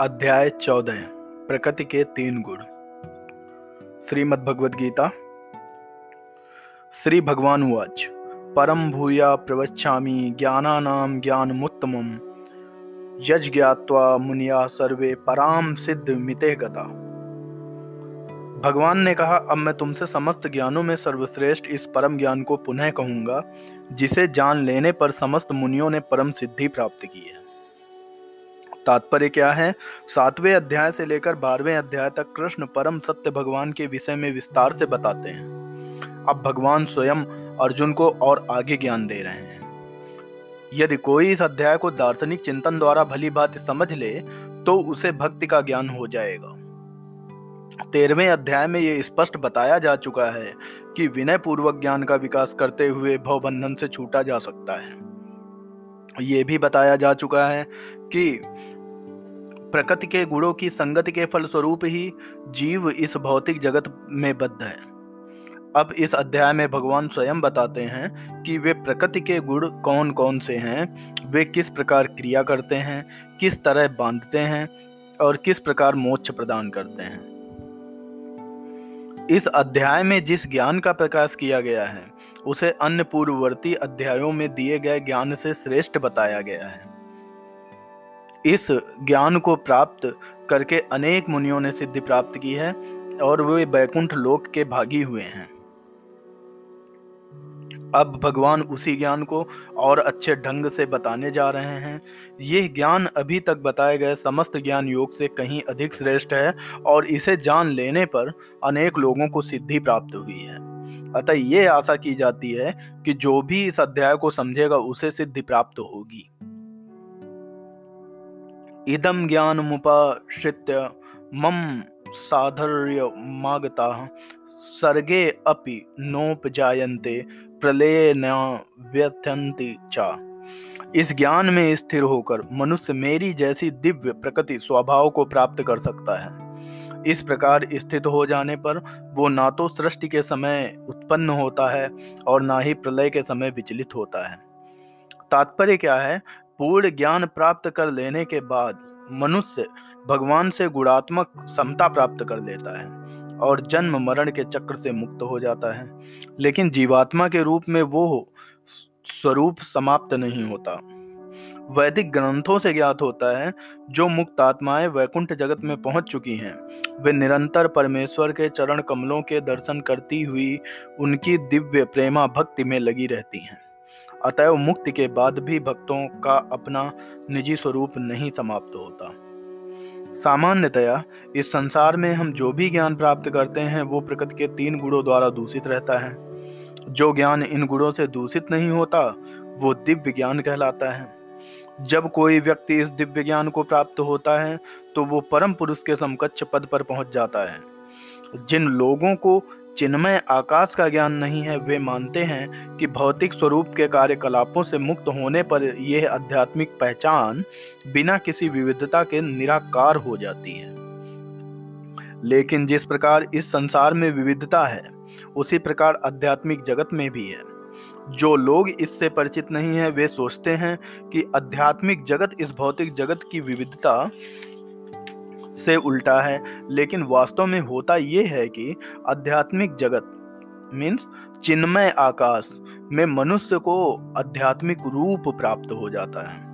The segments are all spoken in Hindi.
अध्याय चौदह, प्रकृति के तीन गुण। श्रीमद भगवद गीता। श्री भगवान उवाच, परम भूया प्रवच्छामि ज्ञानानाम ज्ञानमुत्तमम। यज ज्ञात्वा मुनिया सर्वे पराम सिद्ध मिते गता। भगवान ने कहा, अब मैं तुमसे समस्त ज्ञानों में सर्वश्रेष्ठ इस परम ज्ञान को पुनः कहूँगा, जिसे जान लेने पर समस्त मुनियों ने परम सिद्धि प्राप्त की है। तात्पर्य क्या है? सातवें अध्याय से लेकर बारहवें अध्याय तक कृष्ण परम सत्य भगवान के विषय में विस्तार से बताते हैं। अब भगवान स्वयं अर्जुन को और आगे ज्ञान दे रहे हैं। यदि कोई इस अध्याय को दार्शनिक चिंतन द्वारा भली बात समझ ले तो उसे भक्ति का ज्ञान हो जाएगा। तेरहवें अध्याय में यह स्पष्ट बताया जा चुका है कि विनय पूर्वक ज्ञान का विकास करते हुए भवबंधन से छूटा जा सकता है। ये भी बताया जा चुका है कि प्रकृति के गुणों की संगति के फलस्वरूप ही जीव इस भौतिक जगत में बद्ध है। अब इस अध्याय में भगवान स्वयं बताते हैं कि वे प्रकृति के गुण कौन कौन से हैं, वे किस प्रकार क्रिया करते हैं, किस तरह बांधते हैं और किस प्रकार मोक्ष प्रदान करते हैं। इस अध्याय में जिस ज्ञान का प्रकाश किया गया है, उसे अन्य पूर्ववर्ती अध्यायों में दिए गए ज्ञान से श्रेष्ठ बताया गया है। इस ज्ञान को प्राप्त करके अनेक मुनियों ने सिद्धि प्राप्त की है और वे बैकुंठ लोक के भागी हुए हैं। अब भगवान उसी ज्ञान को और अच्छे ढंग से बताने जा रहे हैं। यह ज्ञान अभी तक बताए गए समस्त ज्ञान योग से कहीं अधिक श्रेष्ठ है और इसे जान लेने पर अनेक लोगों को सिद्धि प्राप्त हुई है। अतः ये आशा की जाती है कि जो भी इस अध्याय को समझेगा, उसे सिद्धि प्राप्त होगी। इदम ज्ञान मुपाश्रित्य मम साधर्य मागता सर्गे अपि नोपजायन्ते प्रलय न व्यथंति चा। इस ज्ञान में स्थिर होकर मनुष्य मेरी जैसी दिव्य प्रकृति स्वभाव को प्राप्त कर सकता है। इस प्रकार स्थित हो जाने पर वो ना तो सृष्टि के समय उत्पन्न होता है और ना ही प्रलय के समय विचलित होता है। तात्पर्य क्या है? पूर्ण ज्ञान प्राप्त कर लेने के बाद मनुष्य भगवान से गुणात्मक समता प्राप्त कर लेता है और जन्म मरण के चक्र से मुक्त हो जाता है। लेकिन जीवात्मा के रूप में वो स्वरूप समाप्त नहीं होता। वैदिक ग्रंथों से ज्ञात होता है, जो मुक्त आत्माएँ वैकुंठ जगत में पहुँच चुकी हैं। वे निरंतर परमेश्वर के चरण कमलों के दर्शन करती हुई उनकी दिव्य प्रेमा भक्ति में लगी रहती हैं। अतएव मुक्ति के बाद भी भक्तों का अपना निजी स्वरूप नहीं समाप्त होता। सामान्यतया, इस संसार में हम जो भी ज्ञान प्राप्त करते हैं, वो प्रकृति के तीन गुणों द्वारा दूषित रहता है। जो ज्ञान इन गुणों से दूषित नहीं होता, वो दिव्य ज्ञान कहलाता है। जब कोई व्यक्ति इस दिव्य ज्ञान को प्राप्त होता है तो वो परम पुरुष के समकक्ष पद पर पहुँच जाता है। जिन लोगों को चिन्मय आकाश का ज्ञान नहीं है, वे मानते हैं कि भौतिक स्वरूप के कार्यकलापों से मुक्त होने पर यह आध्यात्मिक पहचान बिना किसी विविधता के निराकार हो जाती है। लेकिन जिस प्रकार इस संसार में विविधता है, उसी प्रकार आध्यात्मिक जगत में भी है। जो लोग इससे परिचित नहीं है, वे सोचते हैं कि आध्यात्मिक जगत इस भौतिक जगत की विविधता से उल्टा है, लेकिन वास्तव में होता यह है कि आध्यात्मिक जगत मीन्स चिन्मय आकाश में मनुष्य को आध्यात्मिक रूप प्राप्त हो जाता है।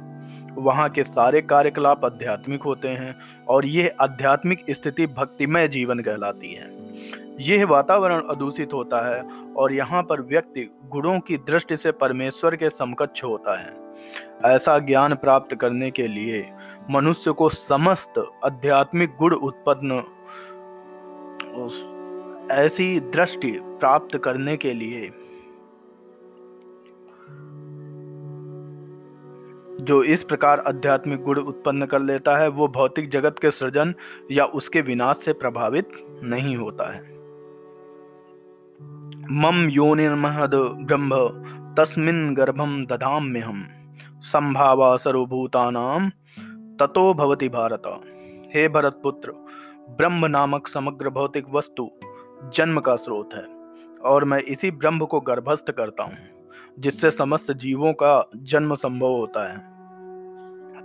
वहाँ के सारे कार्यकलाप आध्यात्मिक होते हैं और यह आध्यात्मिक स्थिति भक्तिमय जीवन कहलाती है। यह वातावरण अदूषित होता है और यहाँ पर व्यक्ति गुणों की दृष्टि से परमेश्वर के समकक्ष होता है। ऐसा ज्ञान प्राप्त करने के लिए मनुष्य को समस्त आध्यात्मिक गुण उत्पन्न ऐसी दृष्टि प्राप्त करने के लिए जो इस प्रकार आध्यात्मिक गुण उत्पन्न कर लेता है, वो भौतिक जगत के सृजन या उसके विनाश से प्रभावित नहीं होता है। मम योनिर्महद ब्रह्म तस्मिन गर्भम दधाम में हम संभावा सर्वभूतानाम ततो भवति भारत। हे भरत पुत्र ब्रह्म नामक समग्र भौतिक वस्तु जन्म का स्रोत है, और मैं इसी ब्रह्म को गर्भस्थ करता हूँ, जिससे समस्त जीवों का जन्म संभव होता है।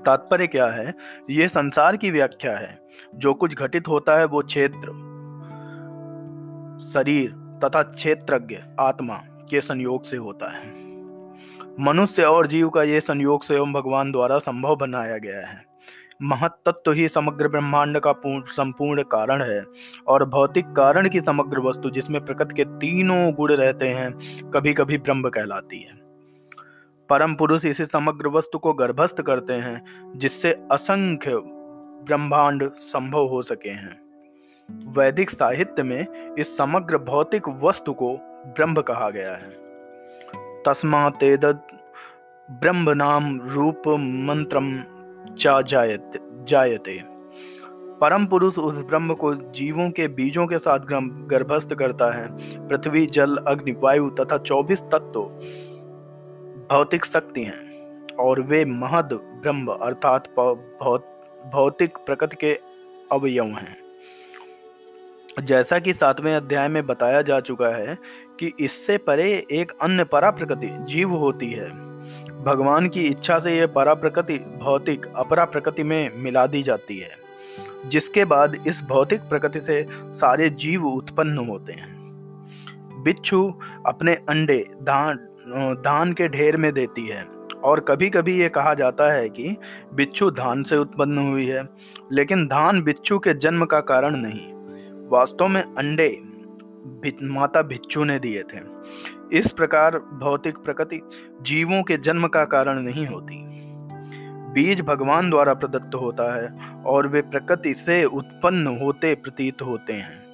तात्पर्य क्या है? ये संसार की व्याख्या है। जो कुछ घटित होता है, वो क्षेत्र, शरीर तथा क्षेत्रज्ञ आत्मा के संयोग से होता है। मनुष्य और जीव का यह संयोग स्वयं भगवान द्वारा संभव बनाया गया है। महत्त्व ही समग्र ब्रह्मांड का संपूर्ण कारण है और भौतिक कारण की समग्र वस्तु जिसमें प्रकृति के तीनों गुण रहते हैं कभी कभी ब्रह्म कहलाती है। परम पुरुष इसी समग्र वस्तु को गर्भस्थ करते हैं, जिससे असंख्य ब्रह्मांड संभव हो सके हैं। वैदिक साहित्य में इस समग्र भौतिक वस्तु को ब्रह्म कहा गया है। तस्मा तेद ब्रह्म नाम रूप मंत्रम जायते जायते। परम पुरुष उस ब्रह्म को जीवों के बीजों के साथ गर्भस्थ करता है। पृथ्वी, जल, अग्नि, वायु तथा चौबीस तत्व भौतिक शक्ति हैं और वे महद ब्रह्म अर्थात भौतिक प्रकृति के अवयव हैं। जैसा कि सातवें अध्याय में बताया जा चुका है कि इससे परे एक अन्य परा प्रकृति जीव होती है। भगवान की इच्छा से यह परा प्रकृति भौतिक अपरा प्रकृति में मिला दी जाती है, जिसके बाद इस भौतिक प्रकृति से सारे जीव उत्पन्न होते हैं। बिच्छू अपने अंडे धान धान के ढेर में देती है, और कभी कभी ये कहा जाता है कि बिच्छू धान से उत्पन्न हुई है, लेकिन धान बिच्छू के जन्म का कारण नहीं। वास्तव में अंडे माता भिक्षु ने दिए थे। इस प्रकार भौतिक प्रकृति जीवों के जन्म का कारण नहीं होती। बीज भगवान द्वारा प्रदत्त होता है और वे प्रकृति से उत्पन्न होते प्रतीत होते हैं।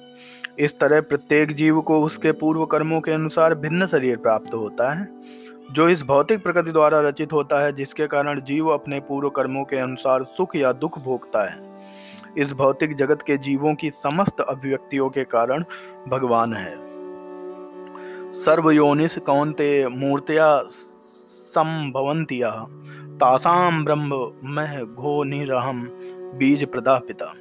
इस तरह प्रत्येक जीव को उसके पूर्व कर्मों के अनुसार भिन्न शरीर प्राप्त होता है, जो इस भौतिक प्रकृति द्वारा रचित होता है, जिसके कारण जीव अपने पूर्व कर्मों के अनुसार सुख या दुख भोगता है। इस भौतिक जगत के जीवों की समस्त अभिव्यक्तियों के कारण भगवान है। सर्वयोनिस कौनते मूर्तिया संभवंतिया तासाम ब्रह्म मह घो निरहम बीज प्रदा पिता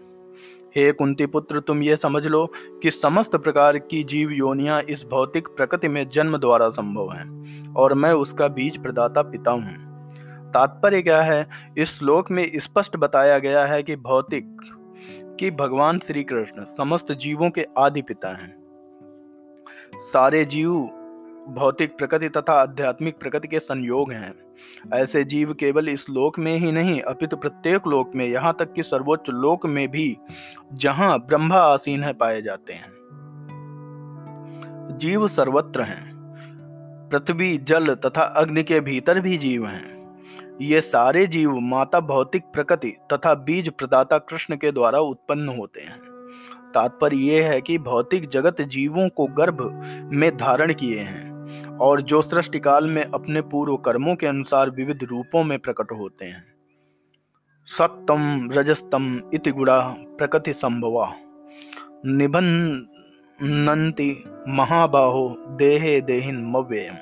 हे कुंती पुत्र तुम ये समझ लो कि समस्त प्रकार की जीव योनियाँ इस भौतिक प्रकृति में जन्म द्वारा संभव हैं, और मैं उसका बीज प्रदाता पिता हूँ। तात्पर्य क्या है? इस श्लोक में स्पष्ट बताया गया है कि भौतिक, कि भगवान श्री कृष्ण समस्त जीवों के आदि पिता हैं। सारे जीव भौतिक प्रकृति तथा आध्यात्मिक प्रकृति के संयोग हैं। ऐसे जीव केवल इस लोक में ही नहीं, अपितु प्रत्येक लोक में, यहाँ तक कि सर्वोच्च लोक में भी, जहाँ ब्रह्मा आसीन है, पाए जाते हैं। जीव सर्वत्र हैं। पृथ्वी, जल तथा अग्नि के भीतर भी जीव हैं। ये सारे जीव माता भौतिक प्रकृति तथा बीज प्रदाता कृष्ण के द्वारा उत्पन्न होते हैं। तात्पर्य यह है कि भौतिक जगत जीवों को गर्भ में धारण किए हैं और जो सृष्टि काल में अपने पूर्व कर्मों के अनुसार विविध रूपों में प्रकट होते हैं। सत्यम रजस्तम इति गुणा प्रकृति संभवा। निबंधनति महाबाहो देहे देहिन मव्ययम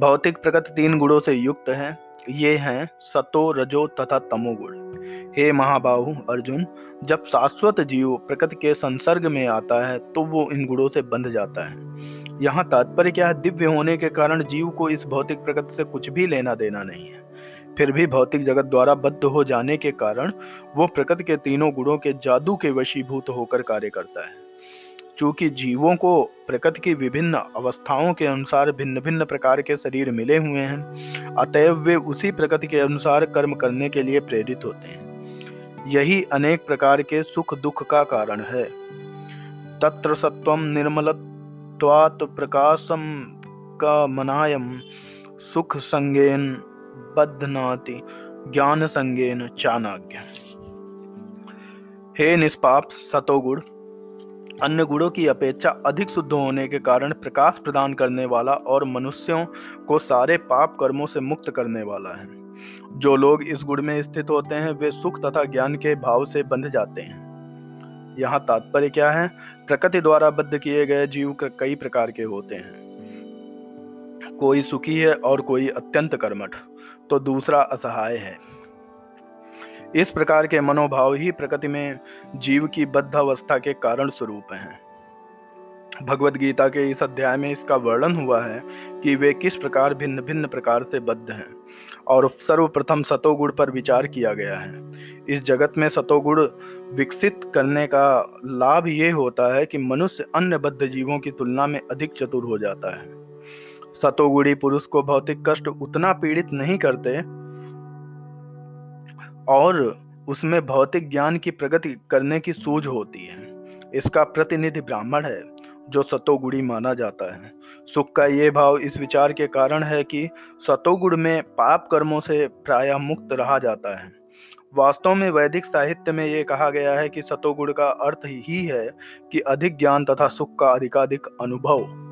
भौतिक प्रकृति तीन गुणों से युक्त है। ये हैं सतो, रजो तथा तमोगुण हे महाबाहु अर्जुन, जब शाश्वत जीव प्रकृति के संसर्ग में आता है तो वो इन गुणों से बंध जाता है। यहाँ तात्पर्य क्या है? दिव्य होने के कारण जीव को इस भौतिक प्रकृति से कुछ भी लेना देना नहीं है। फिर भी भौतिक जगत द्वारा बद्ध हो जाने के कारण वो प्रकृति के तीनों गुणों के जादू के वशीभूत होकर कार्य करता है। चूँकि जीवों को प्रकृति की विभिन्न अवस्थाओं के अनुसार भिन्न भिन्न प्रकार के शरीर मिले हुए हैं, अतएव वे उसी प्रकृति के अनुसार कर्म करने के लिए प्रेरित होते हैं। यही अनेक प्रकार के सुख दुख का कारण है। तत्र सत्वम निर्मल प्रकाशम का मनायम सुख संगेन बद्धनाति ज्ञान संगेन चानाज्ञ हे निष्पाप सतोगुण अन्य गुणों की अपेक्षा अधिक शुद्ध होने के कारण प्रकाश प्रदान करने वाला और मनुष्यों को सारे पाप कर्मों से मुक्त करने वाला है। जो लोग इस गुण में स्थित होते हैं, वे सुख तथा ज्ञान के भाव से बंध जाते हैं। यहाँ तात्पर्य क्या है? प्रकृति द्वारा बद्ध किए गए जीव कई प्रकार के होते हैं। कोई सुखी है और कोई अत्यंत कर्मठ तो दूसरा असहाय है। इस प्रकार के मनोभाव ही प्रकृति में जीव की बद्ध अवस्था के कारण स्वरूप हैं। भगवत गीता के इस अध्याय में इसका वर्णन हुआ है कि वे किस प्रकार भिन्न भिन्न प्रकार से बद्ध हैं और सर्वप्रथम सतोगुण पर विचार किया गया है। इस जगत में सतोगुण विकसित करने का लाभ ये होता है कि मनुष्य अन्य बद्ध जीवों की तुलना में अधिक चतुर हो जाता है। सतोगुणी पुरुष को भौतिक कष्ट उतना पीड़ित नहीं करते और उसमें भौतिक ज्ञान की प्रगति करने की सूझ होती है। इसका प्रतिनिधि ब्राह्मण है, जो सतोगुड़ी माना जाता है। सुख का ये भाव इस विचार के कारण है कि सतोगुण में पाप कर्मों से प्राय मुक्त रहा जाता है। वास्तव में वैदिक साहित्य में ये कहा गया है कि सतोगुण का अर्थ ही है कि अधिक ज्ञान तथा सुख का अधिकाधिक अनुभव।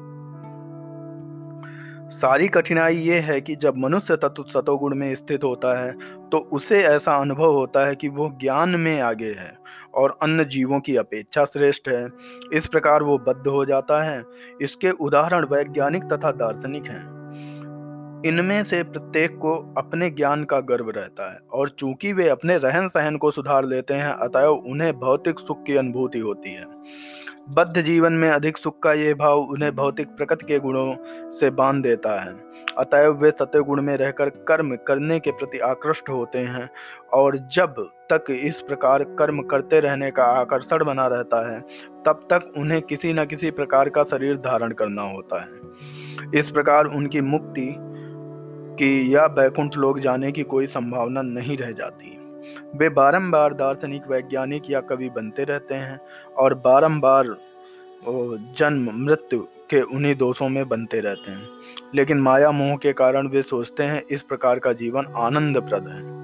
सारी कठिनाई ये है कि जब मनुष्य तत्व सतोगुण में स्थित होता है तो उसे ऐसा अनुभव होता है कि वो ज्ञान में आगे है और अन्य जीवों की अपेक्षा श्रेष्ठ है। इस प्रकार वो बद्ध हो जाता है। इसके उदाहरण वैज्ञानिक तथा दार्शनिक हैं। इनमें से प्रत्येक को अपने ज्ञान का गर्व रहता है और चूँकि वे अपने रहन सहन को सुधार लेते हैं, अतएव उन्हें भौतिक सुख की अनुभूति होती है। बद्ध जीवन में अधिक सुख का ये भाव उन्हें भौतिक प्रकृति के गुणों से बाँध देता है। अतएव वे सत्य गुण में रहकर कर्म करने के प्रति आकृष्ट होते हैं और जब तक इस प्रकार कर्म करते रहने का आकर्षण बना रहता है, तब तक उन्हें किसी न किसी प्रकार का शरीर धारण करना होता है। इस प्रकार उनकी मुक्ति की या बैकुंठ लोग जाने की कोई संभावना नहीं रह जाती। वे बारंबार दार्शनिक, वैज्ञानिक या कवि बनते रहते हैं और बारंबार जन्म, मृत्यु के उन्हीं दोषों में बनते रहते हैं। लेकिन माया मोह के कारण वे सोचते हैं इस प्रकार का जीवन आनंदप्रद है।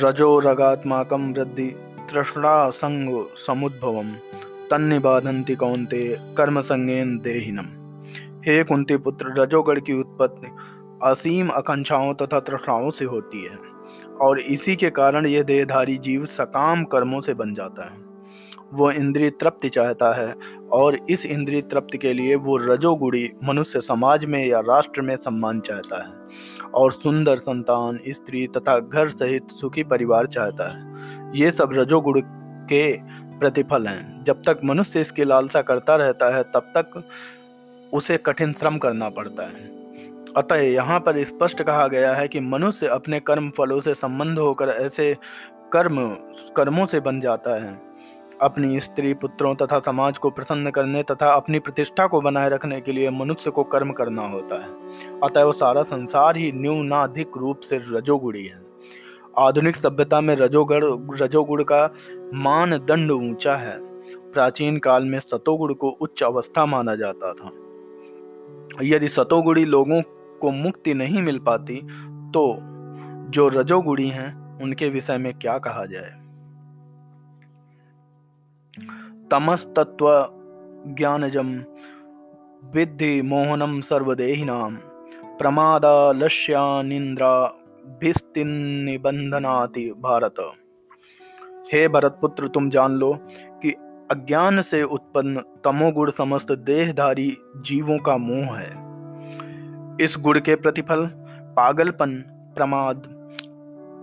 रजो रगात्माकम वृद्धि तृष्णा संग समुद्भवम तन्निबाधंति कौनते कर्म संगेन देहिनम। हे कुंती पुत्र, रजोगढ़ की उत्पत्ति असीम आकांक्षाओं तथा तृष्णाओं से होती है। और इसी के कारण यह देहधारी जीव सकाम कर्मों से बन जाता है। वो इंद्रिय तृप्ति चाहता है और इस इंद्रिय तृप्ति के लिए वो रजोगुड़ी मनुष्य समाज में या राष्ट्र में सम्मान चाहता है और सुंदर संतान, स्त्री तथा घर सहित सुखी परिवार चाहता है। ये सब रजोगुण के प्रतिफल हैं। जब तक मनुष्य इसकी लालसा करता रहता है, तब तक उसे कठिन श्रम करना पड़ता है। अतः यहाँ पर स्पष्ट कहा गया है कि मनुष्य अपने कर्म फलों से संबंध होकर ऐसे कर्म, कर्मों से बन जाता है। अपनी स्त्री, पुत्रों तथा समाज को प्रसन्न करने तथा अपनी प्रतिष्ठा को बनाए रखने के लिए मनुष्य को कर्म करना होता है। अतः वो सारा संसार ही न्यूनाधिक रूप से रजोगुड़ी है। आधुनिक सभ्यता में रजोगढ़, रजोगुण का मानदंड ऊँचा है। प्राचीन काल में सतोगुण को उच्च अवस्था माना जाता था। यदि सतोगुड़ी लोगों को मुक्ति नहीं मिल पाती तो जो रजोगुड़ी हैं, उनके विषय में क्या कहा जाए? तमस तत्व ज्ञानजम विद्धि मोहनम सर्वदेहिनाम प्रमादालस्या निंद्रा निबंधनाति भारत। हे भरत पुत्र तुम जान लो कि अज्ञान से उत्पन्न तमोगुण समस्त देहधारी जीवों का मोह है। इस गुण के प्रतिफल, पागलपन, प्रमाद,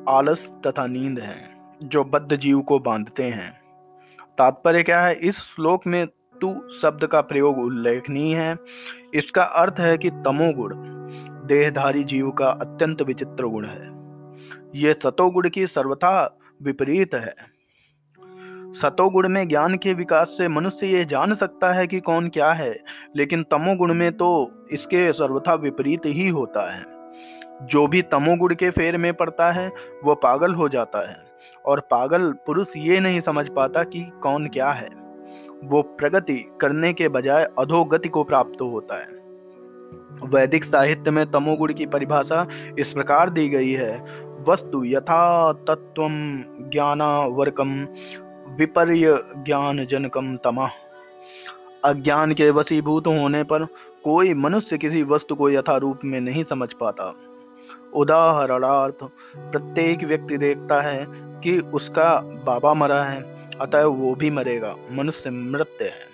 आलस तथा नींद है, जो बद्ध जीव को बांधते हैं। तात्पर्य क्या है? इस श्लोक में तू शब्द का प्रयोग उल्लेखनीय है। इसका अर्थ है कि तमोगुण देहधारी जीव का अत्यंत विचित्र गुण है। यह सतोगुण की सर्वथा विपरीत है। सतोगुण में ज्ञान के विकास से मनुष्य ये जान सकता है कि कौन क्या है, लेकिन तमोगुण में तो इसके सर्वथा विपरीत ही होता है। जो भी तमोगुण के फेर में पड़ता है, वह पागल हो जाता है, और पागल पुरुष ये नहीं समझ पाता कि कौन क्या है। वो प्रगति करने के बजाय अधोगति को प्राप्त होता है। वैदिक साहित्य में तमोगुण की परिभाषा इस प्रकार दी गई है, वस्तु यथा तत्व ज्ञानावर्कम विपर्य ज्ञान जनकम तमा। अज्ञान के वसीभूत होने पर कोई मनुष्य किसी वस्तु को यथारूप में नहीं समझ पाता। उदाहरणार्थ, प्रत्येक व्यक्ति देखता है कि उसका बाबा मरा है, अतः वो भी मरेगा। मनुष्य मृत्य है।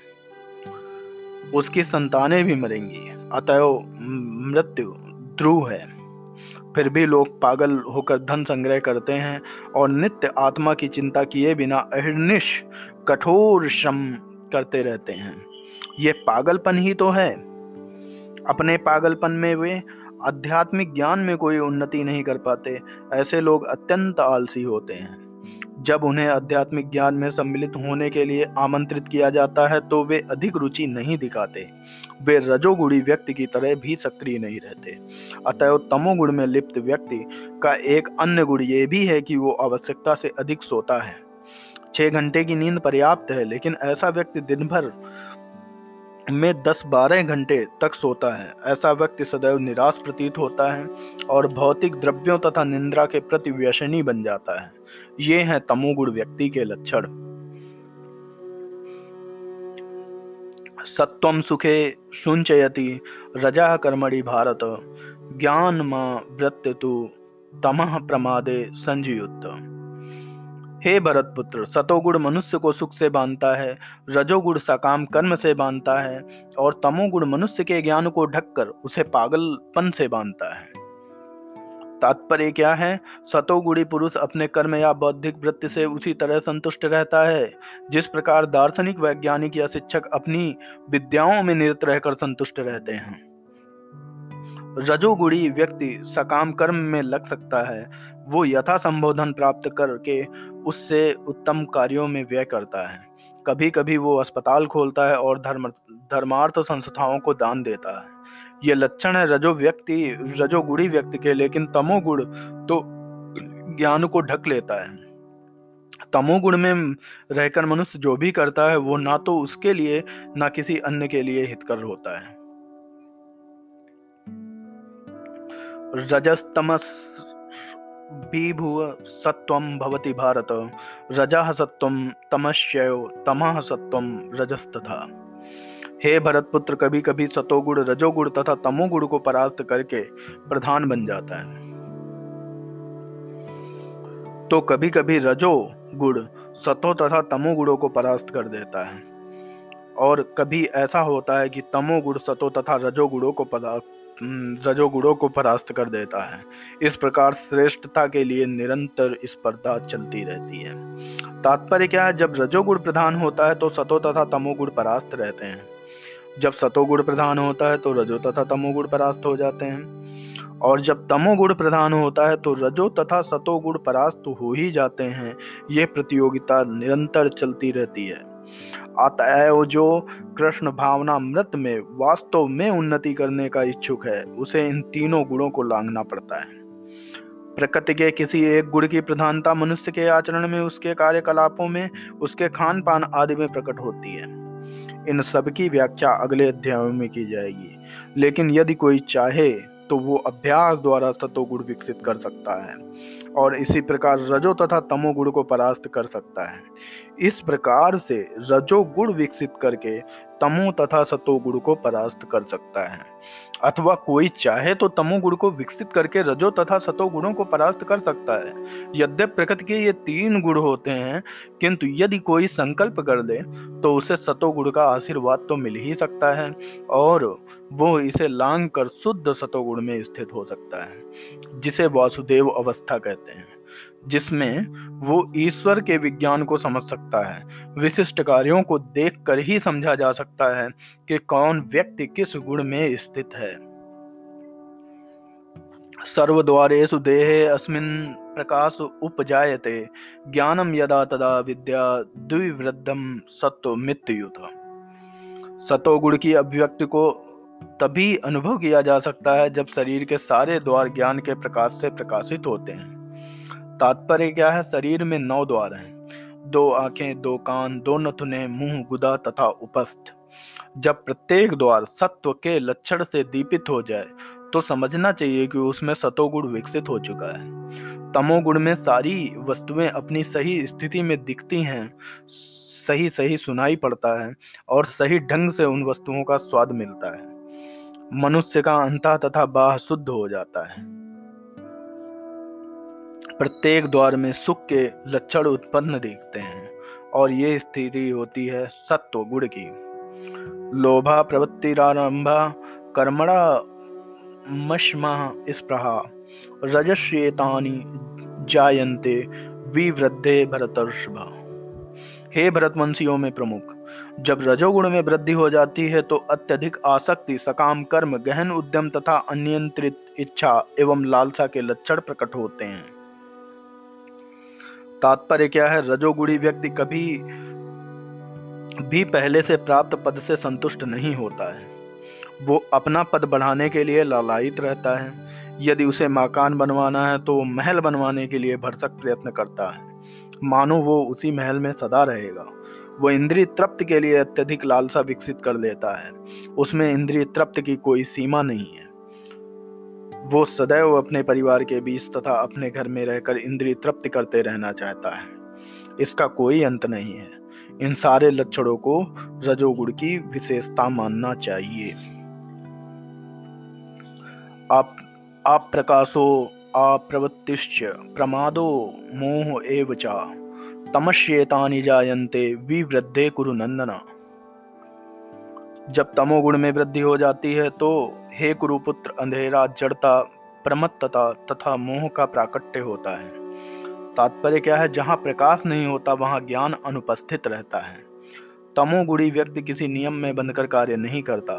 उसकी संतानें भी मरेंगी, अतः मृत्यु ध्रुव है। फिर भी लोग पागल होकर धन संग्रह करते हैं और नित्य आत्मा की चिंता किए बिना अहिर्निश कठोर श्रम करते रहते हैं। ये पागलपन ही तो है। अपने पागलपन में वे आध्यात्मिक ज्ञान में कोई उन्नति नहीं कर पाते। ऐसे लोग अत्यंत आलसी होते हैं। जब उन्हें आध्यात्मिक ज्ञान में सम्मिलित होने के लिए आमंत्रित किया जाता है तो वे अधिक रुचि नहीं दिखाते। वे रजोगुणी व्यक्ति की तरह भी सक्रिय नहीं रहते। अतएव तमोगुण में लिप्त व्यक्ति का एक अन्य गुण ये भी है कि वो आवश्यकता से अधिक सोता है। छह घंटे की नींद पर्याप्त है, लेकिन ऐसा व्यक्ति दिन भर में 10-12 घंटे तक सोता है। ऐसा व्यक्ति सदैव निराश प्रतीत होता है और भौतिक द्रव्यों तथा निंद्रा के प्रति व्यसनी बन जाता है। ये हैं तमोगुण व्यक्ति के लक्षण। सत्वम सुखे सुंचयति रजा कर्मणि भारत, ज्ञान वृत्तु तमह प्रमादे संजयुक्त। हे भरत पुत्र सतोगुण मनुष्य को सुख से बांधता है, रजोगुण सकाम कर्म से बांधता है, और तमोगुण मनुष्य के ज्ञान को ढककर उसे पागलपन से बांधता है। तात्पर्य क्या है? सतोगुणी पुरुष अपने कर्म या बौद्धिक वृत्ति से उसी तरह संतुष्ट रहता है। जिस प्रकार दार्शनिक, वैज्ञानिक या शिक्षक अपनी विद्याओं में निरत रहकर संतुष्ट रहते हैं। रजोगुणी व्यक्ति सकाम कर्म में लग सकता है। वो यथा संबोधन प्राप्त करके उससे उत्तम कार्यों में व्यय करता है। कभी कभी वो अस्पताल खोलता है और धर्म, धर्मार्थ संस्थाओं को दान देता है। ये लक्षण है रजो व्यक्ति रजोगुड़ी व्यक्ति के, लेकिन तमोगुण तो ज्ञान को ढक लेता है। तमोगुण में रहकर मनुष्य जो भी करता है, वो ना तो उसके लिए, ना किसी अन्य के लिए हितकर होता है। रजस्तमस विभुव सत्वं भवति भारत। रजः सत्वं तमश्चयो तमः सत्वं रजस्तथा। हे भरत पुत्र कभी कभी सतोगुण, रजोगुण तथा तमोगुण को परास्त करके प्रधान बन जाता है। तो कभी कभी रजो, गुण, सतो तथा तमो गुणों को परास्त कर देता है। और कभी ऐसा होता है कि तमोगुण, सतो तथा रजोगुणों को रजोगुणों को परास्त कर देता है। इस प्रकार श्रेष्ठता के लिए निरंतर स्पर्धा चलती रहती है। तात्पर्य क्या है? जब रजोगुण प्रधान होता है तो सतो तथा तमोगुण परास्त रहते हैं। जब सतोगुण प्रधान होता है तो रजो तथा तमोगुण परास्त हो जाते हैं। और जब तमोगुण प्रधान होता है तो रजो तथा सतोगुण परास्त हो ही जाते हैं। यह प्रतियोगिता निरंतर चलती रहती है। अतएव जो कृष्ण भावना मृत में वास्तव में उन्नति करने का इच्छुक है, उसे इन तीनों गुणों को लांगना पड़ता है। प्रकृति के किसी एक गुण की प्रधानता मनुष्य के आचरण में, उसके कार्यकलापों में, उसके खान पान आदि में प्रकट होती है। इन सब की व्याख्या अगले अध्यायों में की जाएगी। लेकिन यदि कोई चाहे तो वो अभ्यास द्वारा सतोगुण विकसित कर सकता है और इसी प्रकार रजो तथा तमोगुण को परास्त कर सकता है। इस प्रकार से रजोगुण विकसित करके तमो तथा सतोगुण को परास्त कर सकता है। अथवा कोई चाहे तो तमोगुण को विकसित करके रजो तथा सतोगुणों को परास्त कर सकता है। यद्यप प्रकृति के ये तीन गुण होते हैं, किंतु यदि कोई संकल्प कर ले तो उसे सतोगुण का आशीर्वाद तो मिल ही सकता है, और वो इसे लांग कर शुद्ध सतोगुण में स्थित हो सकता है, जिसे वासुदेव अवस्था कहते हैं। जिसमें वो ईश्वर के विज्ञान को समझ सकता है। विशिष्ट कार्यों को देखकर ही समझा जा सकता है कि कौन व्यक्ति किस गुण में स्थित है। सर्वद्वारेषु देहे अस्मिन् प्रकाश उपजायते ज्ञानम यदा तदा विद्या द्विवृद्धम सत्व मृत्युयुत। सतोगुण की अभिव्यक्ति को तभी अनुभव किया जा सकता है जब शरीर के सारे द्वार ज्ञान के प्रकाश से प्रकाशित होते हैं। तात्पर्य क्या है? शरीर में नौ द्वार हैं। दो आँखें, दो कान, दो नथुने, मुँह, गुदा तथा उपस्थ। जब प्रत्येक द्वार सत्व के लक्षण से दीपित हो जाए तो समझना चाहिए कि उसमें सतोगुण विकसित हो चुका है। तमोगुण में सारी वस्तुएँ अपनी सही स्थिति में दिखती हैं, सही सही सुनाई पड़ता है और सही ढंग से उन वस्तुओं का स्वाद मिलता है। मनुष्य का अंत तथा बाह शुद्ध हो जाता है। प्रत्येक द्वार में सुख के लक्षण उत्पन्न दिखते हैं, और ये स्थिति होती है सत्व गुण की। लोभा प्रवृत्तिरारंभा कर्मणा मशमा स्प्रहा रजस्येतानि जायन्ते विवृद्धे भरतर्षभ। हे भरतवंशियों में प्रमुख, जब रजोगुण में वृद्धि हो जाती है तो अत्यधिक आसक्ति, सकाम, कर्म, गहन उद्यम तथा अनियंत्रित इच्छा एवं लालसा के लक्षण प्रकट होते हैं। तात्पर्य क्या है? रजोगुणी व्यक्ति कभी भी पहले से प्राप्त पद से संतुष्ट नहीं होता है। वो अपना पद बढ़ाने के लिए लालायित रहता है। यदि उसे मकान बनवाना है तो वो महल बनवाने के लिए भरसक प्रयत्न करता है। मानो वो उसी महल में सदा रहेगा। वो इंद्रिय तृप्त के लिए अत्यधिक लालसा विकसित कर लेता है। उसमें इंद्रिय तृप्त की कोई सीमा नहीं है। वो सदैव अपने परिवार के बीच तथा अपने घर में रहकर इंद्रिय तृप्त करते रहना चाहता है। इसका कोई अंत नहीं है। इन सारे लक्षणों को रजोगुण की विशेषता मानना चाहिए। आप आप प्रकाशो अप्रवृत्तिश्च प्रमादो, मोह एव च। तमश्येतानि जायन्ते, विवृद्धे कुरु नंदना जब तमोगुण में वृद्धि हो जाती है तो हे कुरुपुत्र, अंधेरा, जड़ता, प्रमत्तता तथा मोह का प्राकट्य होता है। तात्पर्य क्या है? जहाँ प्रकाश नहीं होता, वहाँ ज्ञान अनुपस्थित रहता है। तमोगुड़ी व्यक्ति किसी नियम में बंधकर कार्य नहीं करता।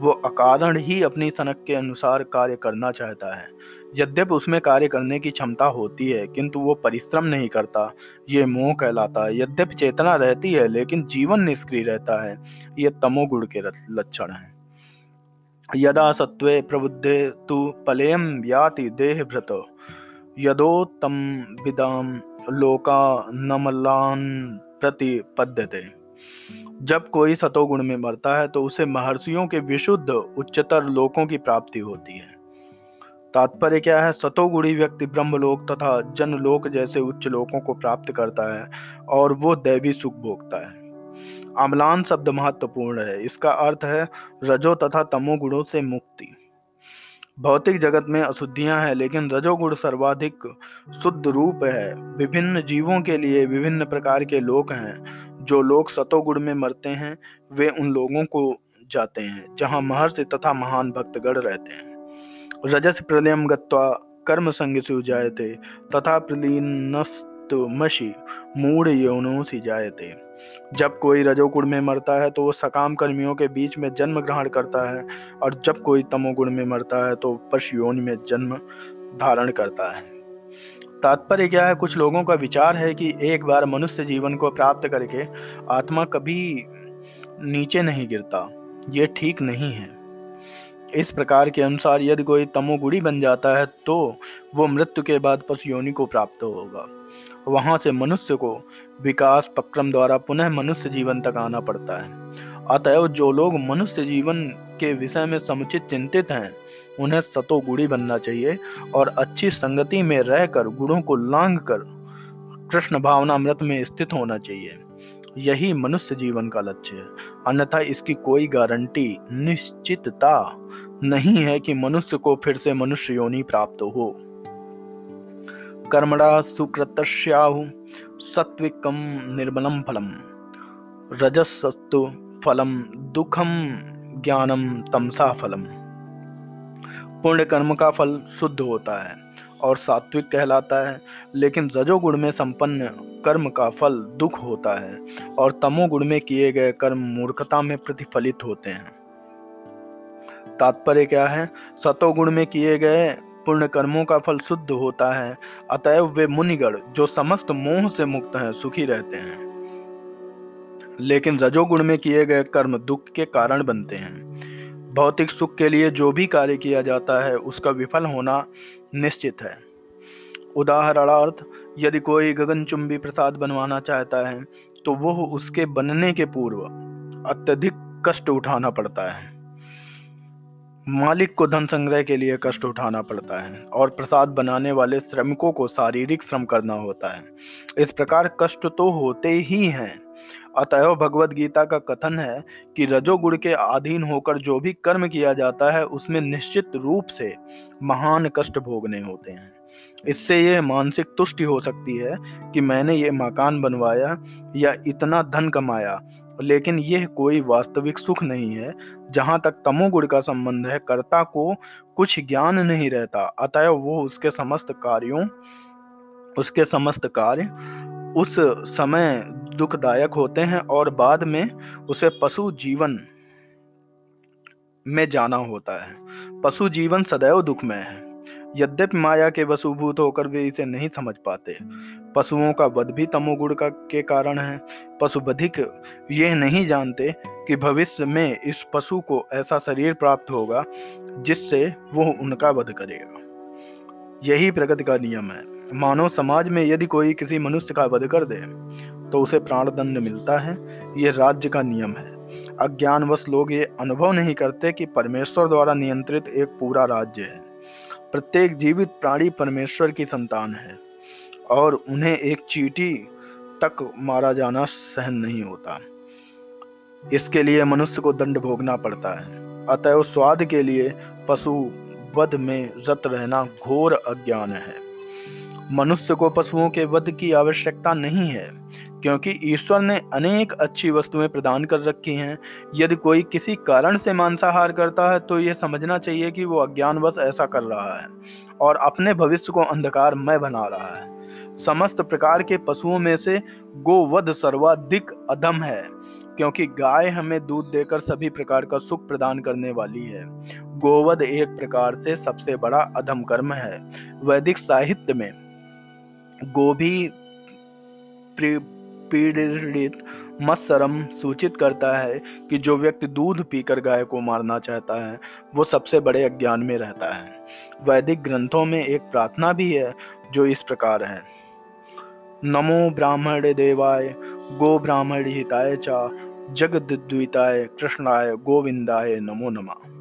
वो अकारण ही अपनी सनक के अनुसार कार्य करना चाहता है। यद्यपि उसमें कार्य करने की क्षमता होती है, किंतु वो परिश्रम नहीं करता। ये मोह कहलाता है। यद्यपि चेतना रहती है, लेकिन जीवन निष्क्रिय रहता है। ये तमोगुण के लक्षण है। यदा सत्वे प्रबुद्धे तु पलेयम याति देह भ्रत यदोत्तम विदाम लोका नमलान प्रतिपद्यते जब कोई सतोगुण में मरता है तो उसे महर्षियों के विशुद्ध, उच्चतर लोकों की प्राप्ति होती है। तात्पर्य क्या है? सतोगुणी व्यक्ति ब्रह्मलोक तथा जनलोक जैसे उच्च लोकों को प्राप्त करता है, और वो दैवी सुख भोगता है। अमलान शब्द महत्वपूर्ण है। इसका अर्थ है रजो तथा तमोगुणों से मुक्ति। भौतिक जगत में अशुद्धियाँ हैं, लेकिन रजोगुण सर्वाधिक शुद्ध रूप है। विभिन्न जीवों के लिए विभिन्न प्रकार के लोक हैं। जो लोग सतोगुण में मरते हैं, वे उन लोगों को जाते हैं, जहाँ महर्षि तथा महान भक्तगण रहते हैं। रजस प्रलयम गत्वा कर्म संग से जायते तथा प्रलीनस्तमशि मूढ़ यौनों से जायते। जब कोई रजोगुण में मरता है तो वो सकाम कर्मियों के बीच में जन्म ग्रहण करता है, और जब कोई तमोगुण में मरता है तो पशु योनि में जन्म धारण करता है। तात्पर्य क्या है? कुछ लोगों का विचार है कि एक बार मनुष्य जीवन को प्राप्त करके आत्मा कभी नीचे नहीं गिरता। ये ठीक नहीं है। इस प्रकार के अनुसार यदि कोई तमोगुड़ी बन जाता है तो वो मृत्यु के बाद पशु योनि को प्राप्त होगा। वहाँ से मनुष्य को विकास पक्रम द्वारा पुनः मनुष्य जीवन तक आना पड़ता है। अतएव जो लोग मनुष्य जीवन के विषय में समुचित चिंतित हैं, उन्हें सतोगुड़ी बनना चाहिए और अच्छी संगति में रहकर गुणों को लांग कर कृष्ण भावनामृत में स्थित होना चाहिए। यही मनुष्य जीवन का लक्ष्य है। अन्यथा इसकी कोई गारंटी, निश्चितता नहीं है कि मनुष्य को फिर से मनुष्य योनि प्राप्त हो। कर्मणा सुकृतश्याहु सत्विकम निर्मलम फलम। रजसस्तु फलम दुखम ज्ञानम तमसा फलम। पुण्य कर्म का फल शुद्ध होता है और सात्विक कहलाता है, लेकिन रजोगुण में संपन्न कर्म का फल दुख होता है और तमोगुण में किए गए कर्म मूर्खता में प्रतिफलित होते हैं। तात्पर्य क्या है? सतोगुण में किए गए पुण्य कर्मों का फल शुद्ध होता है, अतएव वे मुनिगण, जो समस्त मोह से मुक्त हैं, सुखी रहते हैं। लेकिन रजोगुण में किए गए कर्म दुख के कारण बनते हैं। भौतिक सुख के लिए जो भी कार्य किया जाता है, उसका विफल होना निश्चित है। उदाहरणार्थ, यदि कोई गगनचुंबी प्रसाद बनवाना चाहता है तो वह उसके बनने के पूर्व अत्यधिक कष्ट उठाना पड़ता है। मालिक को धन संग्रह के लिए कष्ट उठाना पड़ता है और प्रसाद बनाने वाले श्रमिकों को शारीरिक श्रम करना होता है। इस प्रकार कष्ट तो होते ही हैं। अतएव भगवत गीता का कथन है कि रजोगुण के अधीन होकर जो भी कर्म किया जाता है, उसमें निश्चित रूप से महान कष्ट भोगने होते हैं। इससे यह मानसिक तुष्टि हो सकती है कि मैंने ये मकान बनवाया या इतना धन कमाया लेकिन यह कोई वास्तविक सुख नहीं है। जहाँ तक तमोगुण का संबंध है, कर्ता को कुछ ज्ञान नहीं रहता। अतएव वो उसके समस्त कार्यों, उसके समस्त कार्य उस समय दुखदायक होते हैं और बाद में उसे पशु जीवन में जाना होता है। पशु जीवन सदैव दुखमय है। यद्यपि माया के वसुभूत होकर वे इसे नहीं समझ पाते। पशुओं का वध भी तमोगुण का के कारण है। पशु बधिक यह नहीं जानते कि भविष्य में इस पशु को ऐसा शरीर प्राप्त होगा, जिससे वो उनका वध करेगा। यही प्रगति का नियम है। मानव समाज में यदि कोई किसी मनुष्य का वध कर दे तो उसे प्राणदंड मिलता है। यह राज्य का नियम है। अज्ञानवश लोग ये अनुभव नहीं करते कि परमेश्वर द्वारा नियंत्रित एक पूरा राज्य है। प्रत्येक जीवित प्राणी परमेश्वर की संतान है, और उन्हें एक चीटी तक मारा जाना सहन नहीं होता। इसके लिए मनुष्य को दंड भोगना पड़ता है। अतएव स्वाद के लिए पशु वध में रत रहना घोर अज्ञान है। मनुष्य को पशुओं के वध की आवश्यकता नहीं है क्योंकि ईश्वर ने अनेक अच्छी वस्तुएँ प्रदान कर रखी हैं। यदि कोई किसी कारण से मांसाहार करता है तो यह समझना चाहिए कि वो अज्ञानवश ऐसा कर रहा है और अपने भविष्य को अंधकारमय बना रहा है। समस्त प्रकार के पशुओं में से गोवध सर्वाधिक अधम है, क्योंकि गाय हमें दूध देकर सभी प्रकार का सुख प्रदान करने वाली है। गोवध एक प्रकार से सबसे बड़ा अधम कर्म है। वैदिक साहित्य में गोभी पीड़ित मत्सरम सूचित करता है कि जो व्यक्ति दूध पीकर गाय को मारना चाहता है, वो सबसे बड़े अज्ञान में रहता है। वैदिक ग्रंथों में एक प्रार्थना भी है, जो इस प्रकार है। नमो ब्राह्मण देवाय, गो ब्राह्मण हिताय चा जगद्विताय कृष्णाय गोविंदाय नमो नमः।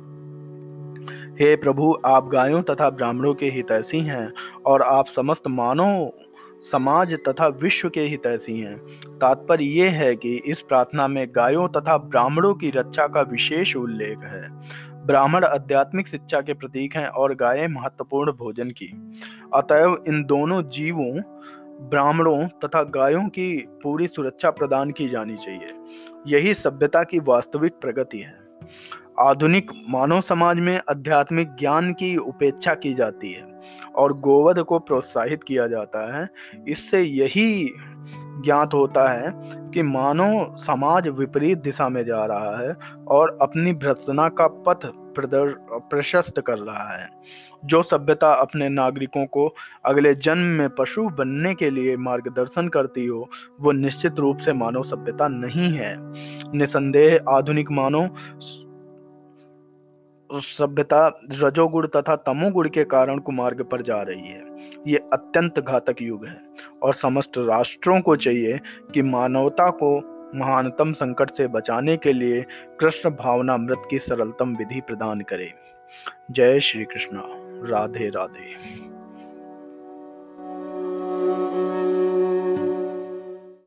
हे प्रभु, आप गायों तथा ब्राह्मणों के हितैषी हैं, और आप समस्त मानव समाज तथा विश्व के हितैषी हैं। तात्पर्य ये है कि इस प्रार्थना में गायों तथा ब्राह्मणों की रक्षा का विशेष उल्लेख है। ब्राह्मण आध्यात्मिक शिक्षा के प्रतीक हैं और गायें महत्वपूर्ण भोजन की। अतएव इन दोनों जीवों, ब्राह्मणों तथा गायों की पूरी सुरक्षा प्रदान की जानी चाहिए। यही सभ्यता की वास्तविक प्रगति है। आधुनिक मानव समाज में आध्यात्मिक ज्ञान की उपेक्षा की जाती है और गोवध को प्रोत्साहित किया जाता है। इससे यही ज्ञात होता है कि मानव समाज विपरीत दिशा में जा रहा है और अपनी भ्रष्टना का पथ प्रशस्त कर रहा है। जो सभ्यता अपने नागरिकों को अगले जन्म में पशु बनने के लिए मार्गदर्शन करती हो, वो निश्चित रूप से मानव सभ्यता नहीं है। निसंदेह आधुनिक मानव सभ्यता रजोगुण तथा तमोगुण के कारण कुमार्ग पर जा रही है। ये अत्यंत घातक युग है और समस्त राष्ट्रों को चाहिए कि मानवता को महानतम संकट से बचाने के लिए कृष्ण भावना मृत की सरलतम विधि प्रदान करे। जय श्री कृष्ण। राधे राधे।